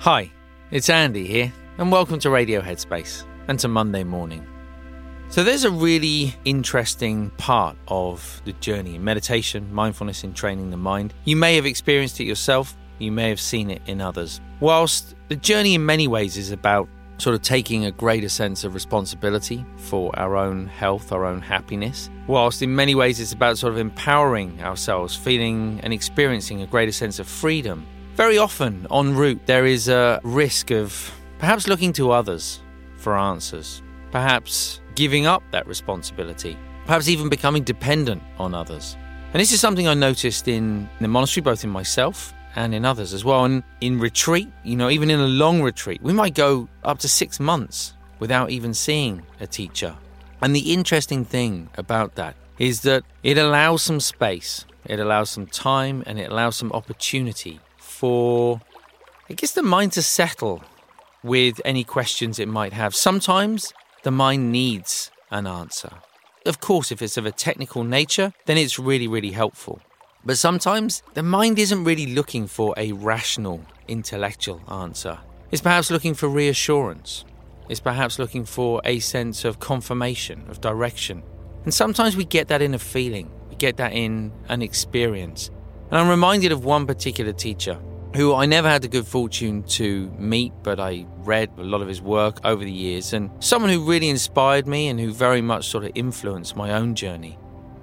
Hi, it's Andy here, and welcome to Radio Headspace and to Monday morning. So, there's a really interesting part of the journey in meditation, mindfulness, in training the mind. You may have experienced it yourself, you may have seen it in others. Whilst the journey in many ways is about sort of taking a greater sense of responsibility for our own health, our own happiness, whilst in many ways it's about sort of empowering ourselves, feeling and experiencing a greater sense of freedom. Very often en route, there is a risk of perhaps looking to others for answers, perhaps giving up that responsibility, perhaps even becoming dependent on others. And this is something I noticed in the monastery, both in myself and in others as well. And in retreat, you know, even in a long retreat, we might go up to six months without even seeing a teacher. And the interesting thing about that is that it allows some space, it allows some time, and it allows some opportunity for, I guess, the mind to settle with any questions it might have. Sometimes the mind needs an answer. Of course, if it's of a technical nature, then it's really, really helpful. But sometimes the mind isn't really looking for a rational, intellectual answer. It's perhaps looking for reassurance. It's perhaps looking for a sense of confirmation, of direction. And sometimes we get that in a feeling, we get that in an experience. And I'm reminded of one particular teacher who I never had the good fortune to meet, but I read a lot of his work over the years, and someone who really inspired me and who very much sort of influenced my own journey.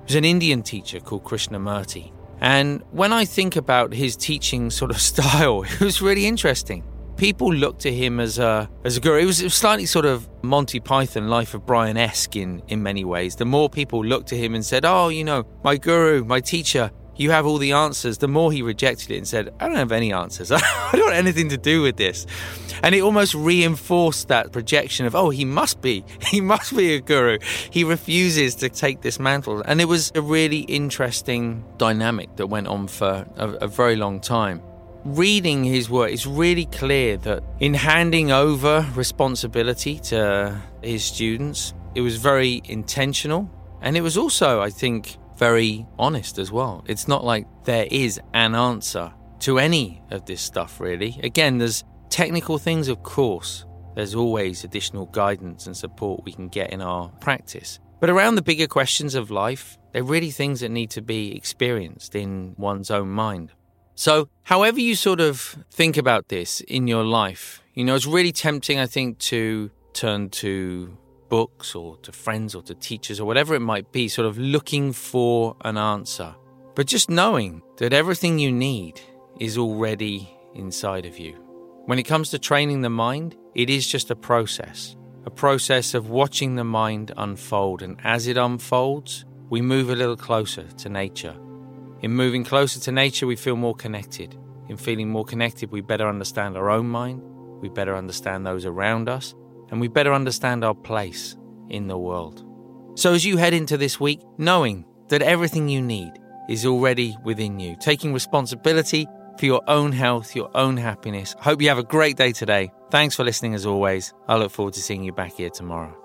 He was an Indian teacher called Krishnamurti. And when I think about his teaching sort of style, it was really interesting. People looked to him as a as a guru. It was, it was slightly sort of Monty Python, Life of Brian esque in in many ways. The more people looked to him and said, "Oh, you know, my guru, my teacher, you have all the answers," the more he rejected it and said, "I don't have any answers. I don't want anything to do with this." And it almost reinforced that projection of, "Oh, he must be, he must be a guru." He refuses to take this mantle, and it was a really interesting dynamic that went on for a, a very long time reading his work, it's really clear that in handing over responsibility to his students, it was very intentional. And it was also, I think, very honest as well. It's not like there is an answer to any of this stuff, really. Again, there's technical things, of course. There's always additional guidance and support we can get in our practice. But around the bigger questions of life, they're really things that need to be experienced in one's own mind. So, however you sort of think about this in your life, you know, it's really tempting, I think, to turn to books or to friends or to teachers or whatever it might be, sort of looking for an answer. But just knowing that everything you need is already inside of you. When it comes to training the mind, it is just a process, a process of watching the mind unfold. And as it unfolds, we move a little closer to nature. In moving closer to nature, we feel more connected. In feeling more connected, we better understand our own mind, we better understand those around us, and we better understand our place in the world. So, as you head into this week, knowing that everything you need is already within you, taking responsibility for your own health, your own happiness. Hope you have a great day today. Thanks for listening as always. I look forward to seeing you back here tomorrow.